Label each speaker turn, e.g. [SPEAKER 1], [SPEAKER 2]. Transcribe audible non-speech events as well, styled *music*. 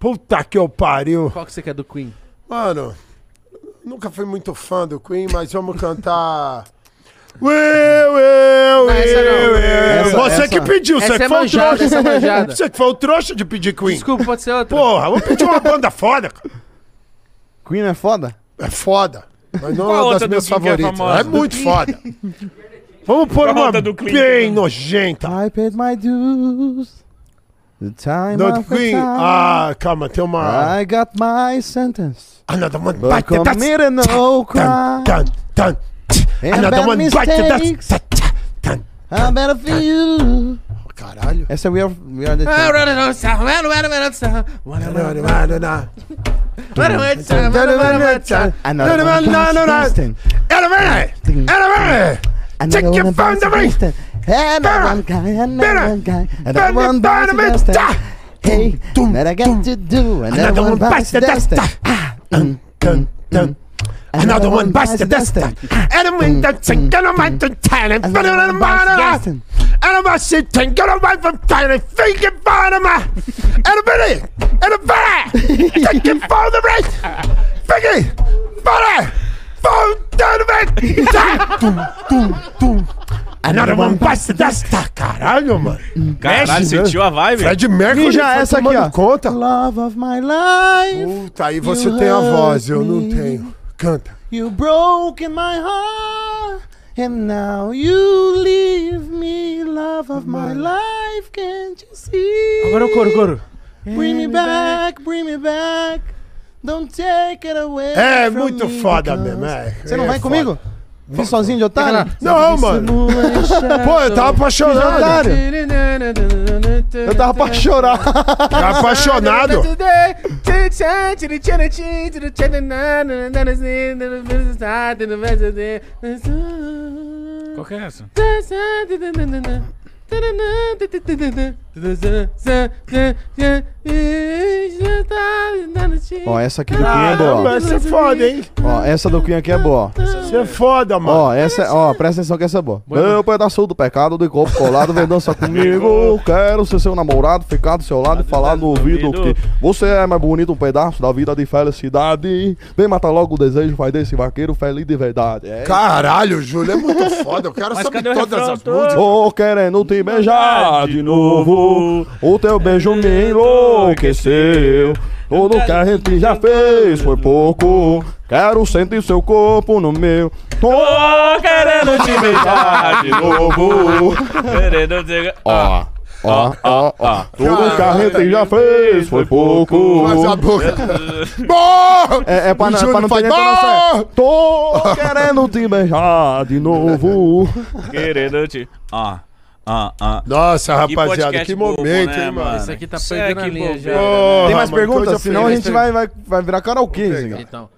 [SPEAKER 1] Puta que eu pariu.
[SPEAKER 2] Qual que você quer do Queen?
[SPEAKER 1] Mano, nunca fui muito fã do Queen, mas vamos cantar. *laughs* Will, will,
[SPEAKER 2] essa não.
[SPEAKER 1] will.
[SPEAKER 3] Essa-
[SPEAKER 1] Você
[SPEAKER 3] essa-
[SPEAKER 1] que pediu,
[SPEAKER 2] essa
[SPEAKER 1] você
[SPEAKER 2] é
[SPEAKER 1] que foi o
[SPEAKER 2] manjada,
[SPEAKER 1] trouxa.
[SPEAKER 2] essa é manjada.
[SPEAKER 1] Você que foi o trouxa de pedir Queen.
[SPEAKER 2] Desculpa, pode ser outra.
[SPEAKER 1] Porra, vamos pedir uma banda foda. cara.
[SPEAKER 3] Queen é foda?
[SPEAKER 1] É foda, mas não
[SPEAKER 4] Qual
[SPEAKER 1] é uma
[SPEAKER 4] outra
[SPEAKER 1] das minhas
[SPEAKER 4] do Queen que é
[SPEAKER 1] favoritas.
[SPEAKER 4] famosa?
[SPEAKER 1] É muito foda. *laughs* Vamos pôr
[SPEAKER 4] Qual
[SPEAKER 1] uma
[SPEAKER 4] outra do Queen
[SPEAKER 1] bem
[SPEAKER 4] que-
[SPEAKER 1] nojenta.
[SPEAKER 3] I paid my dues. The time
[SPEAKER 1] Do
[SPEAKER 3] after
[SPEAKER 1] Queen.
[SPEAKER 3] time.
[SPEAKER 1] Ah, calma, tem uma...
[SPEAKER 3] I got my sentence.
[SPEAKER 1] Another one
[SPEAKER 3] But
[SPEAKER 1] bite the dust.
[SPEAKER 3] committed no crime.
[SPEAKER 1] Dun, dun, dun.
[SPEAKER 3] And
[SPEAKER 1] Another
[SPEAKER 3] bad
[SPEAKER 1] one bite the
[SPEAKER 3] mistakes.
[SPEAKER 1] dust. Dun.
[SPEAKER 3] I better for you.
[SPEAKER 1] Caralho.
[SPEAKER 3] Essa é We Are, we are the
[SPEAKER 2] Ah,
[SPEAKER 3] Champions.
[SPEAKER 2] run it on sound, run it, run it, run it sound. Run it, run it, run it,
[SPEAKER 1] Another
[SPEAKER 2] run it, sound, run it, run it, sound.
[SPEAKER 3] Another one bites the dust. Another
[SPEAKER 1] Take your
[SPEAKER 3] one
[SPEAKER 1] phone
[SPEAKER 3] bites
[SPEAKER 1] to
[SPEAKER 3] the
[SPEAKER 1] me.
[SPEAKER 3] Dust. Another one guy, another one guy, another one bites the dust. Hey, that I got to do.
[SPEAKER 1] Another one bites the dust.
[SPEAKER 3] Ah,
[SPEAKER 1] Dun, dun, dun. Another one bites the dust. And I'm in the sink, and I'm at the tan, and
[SPEAKER 3] Another
[SPEAKER 1] I'm
[SPEAKER 3] one the.
[SPEAKER 1] And I'm a shit tank, and I'm right from time, and think it for them. And a billy, and a. Take it for the right. Figgy, belly. Phone down the bed. Another one bites the dust. Caralho, mano.
[SPEAKER 4] Caralho,
[SPEAKER 1] Mexe,
[SPEAKER 4] sentiu a vibe?
[SPEAKER 1] Fred Mercury
[SPEAKER 3] Ninja,
[SPEAKER 1] foi
[SPEAKER 3] essa aqui, ó.
[SPEAKER 1] conta.
[SPEAKER 3] Love of my life,
[SPEAKER 1] Puta, aí você
[SPEAKER 3] You
[SPEAKER 1] tem a voz, eu não tenho. Canta.
[SPEAKER 3] you broke in my heart, and now you leave me. Love of my life, can't you see?
[SPEAKER 2] Agora o coro, coro.
[SPEAKER 3] Bring me back, bring me back. Don't take it away.
[SPEAKER 1] É
[SPEAKER 3] from
[SPEAKER 1] muito
[SPEAKER 3] me
[SPEAKER 1] foda mesmo, é.
[SPEAKER 3] Você não
[SPEAKER 1] é
[SPEAKER 3] vai
[SPEAKER 1] foda.
[SPEAKER 3] comigo? Fiz sozinho de otário?
[SPEAKER 1] Não, mano. *laughs* Pô, eu tava apaixonado.
[SPEAKER 3] otário. Eu tava pra chorar.
[SPEAKER 1] Tava apaixonado.
[SPEAKER 4] Qual que é essa?
[SPEAKER 3] Ó, essa aqui do Queen é boa.
[SPEAKER 1] Caramba, essa é foda, hein?
[SPEAKER 3] Ó, essa do Queen aqui é boa.
[SPEAKER 1] Você é foda, mano.
[SPEAKER 3] Ó, essa, é- ó, presta atenção que essa é boa. Meu pedaço do pecado de corpo colado, vem dançar comigo. *laughs* Quero ser seu namorado, ficar do seu lado e falar no ouvido que você é mais bonito, um pedaço da vida de felicidade. Vem matar logo o desejo, faz desse vaqueiro feliz de verdade. É.
[SPEAKER 1] Caralho, Júlio, é muito foda. Eu quero
[SPEAKER 4] Mas
[SPEAKER 1] saber todas as músicas.
[SPEAKER 3] Tô querendo te beijar de novo. O teu beijo me enlouqueceu. Tudo que a gente já fez foi pouco. Quero sentir seu corpo no meu. Tô
[SPEAKER 4] querendo te beijar de novo. Querendo te...
[SPEAKER 3] Ó, ó, ó, ó. Tudo que a gente já fez foi pouco.
[SPEAKER 1] Faz a boca. *laughs*
[SPEAKER 3] É, é pra, não- pra não ter! Tô querendo te beijar de novo.
[SPEAKER 4] Querendo te... Ah, ah, ah.
[SPEAKER 1] Nossa,
[SPEAKER 4] Que
[SPEAKER 1] rapaziada, que
[SPEAKER 4] bobo,
[SPEAKER 1] momento,
[SPEAKER 4] né,
[SPEAKER 1] hein, mano.
[SPEAKER 2] Esse aqui tá
[SPEAKER 4] Isso é
[SPEAKER 2] perdendo a
[SPEAKER 4] que
[SPEAKER 2] linha
[SPEAKER 4] bobeira,
[SPEAKER 2] já.
[SPEAKER 1] Porra,
[SPEAKER 3] Tem mais
[SPEAKER 1] mano,
[SPEAKER 3] perguntas? Senão a gente vai, vai, vai virar karaokê.
[SPEAKER 2] Então.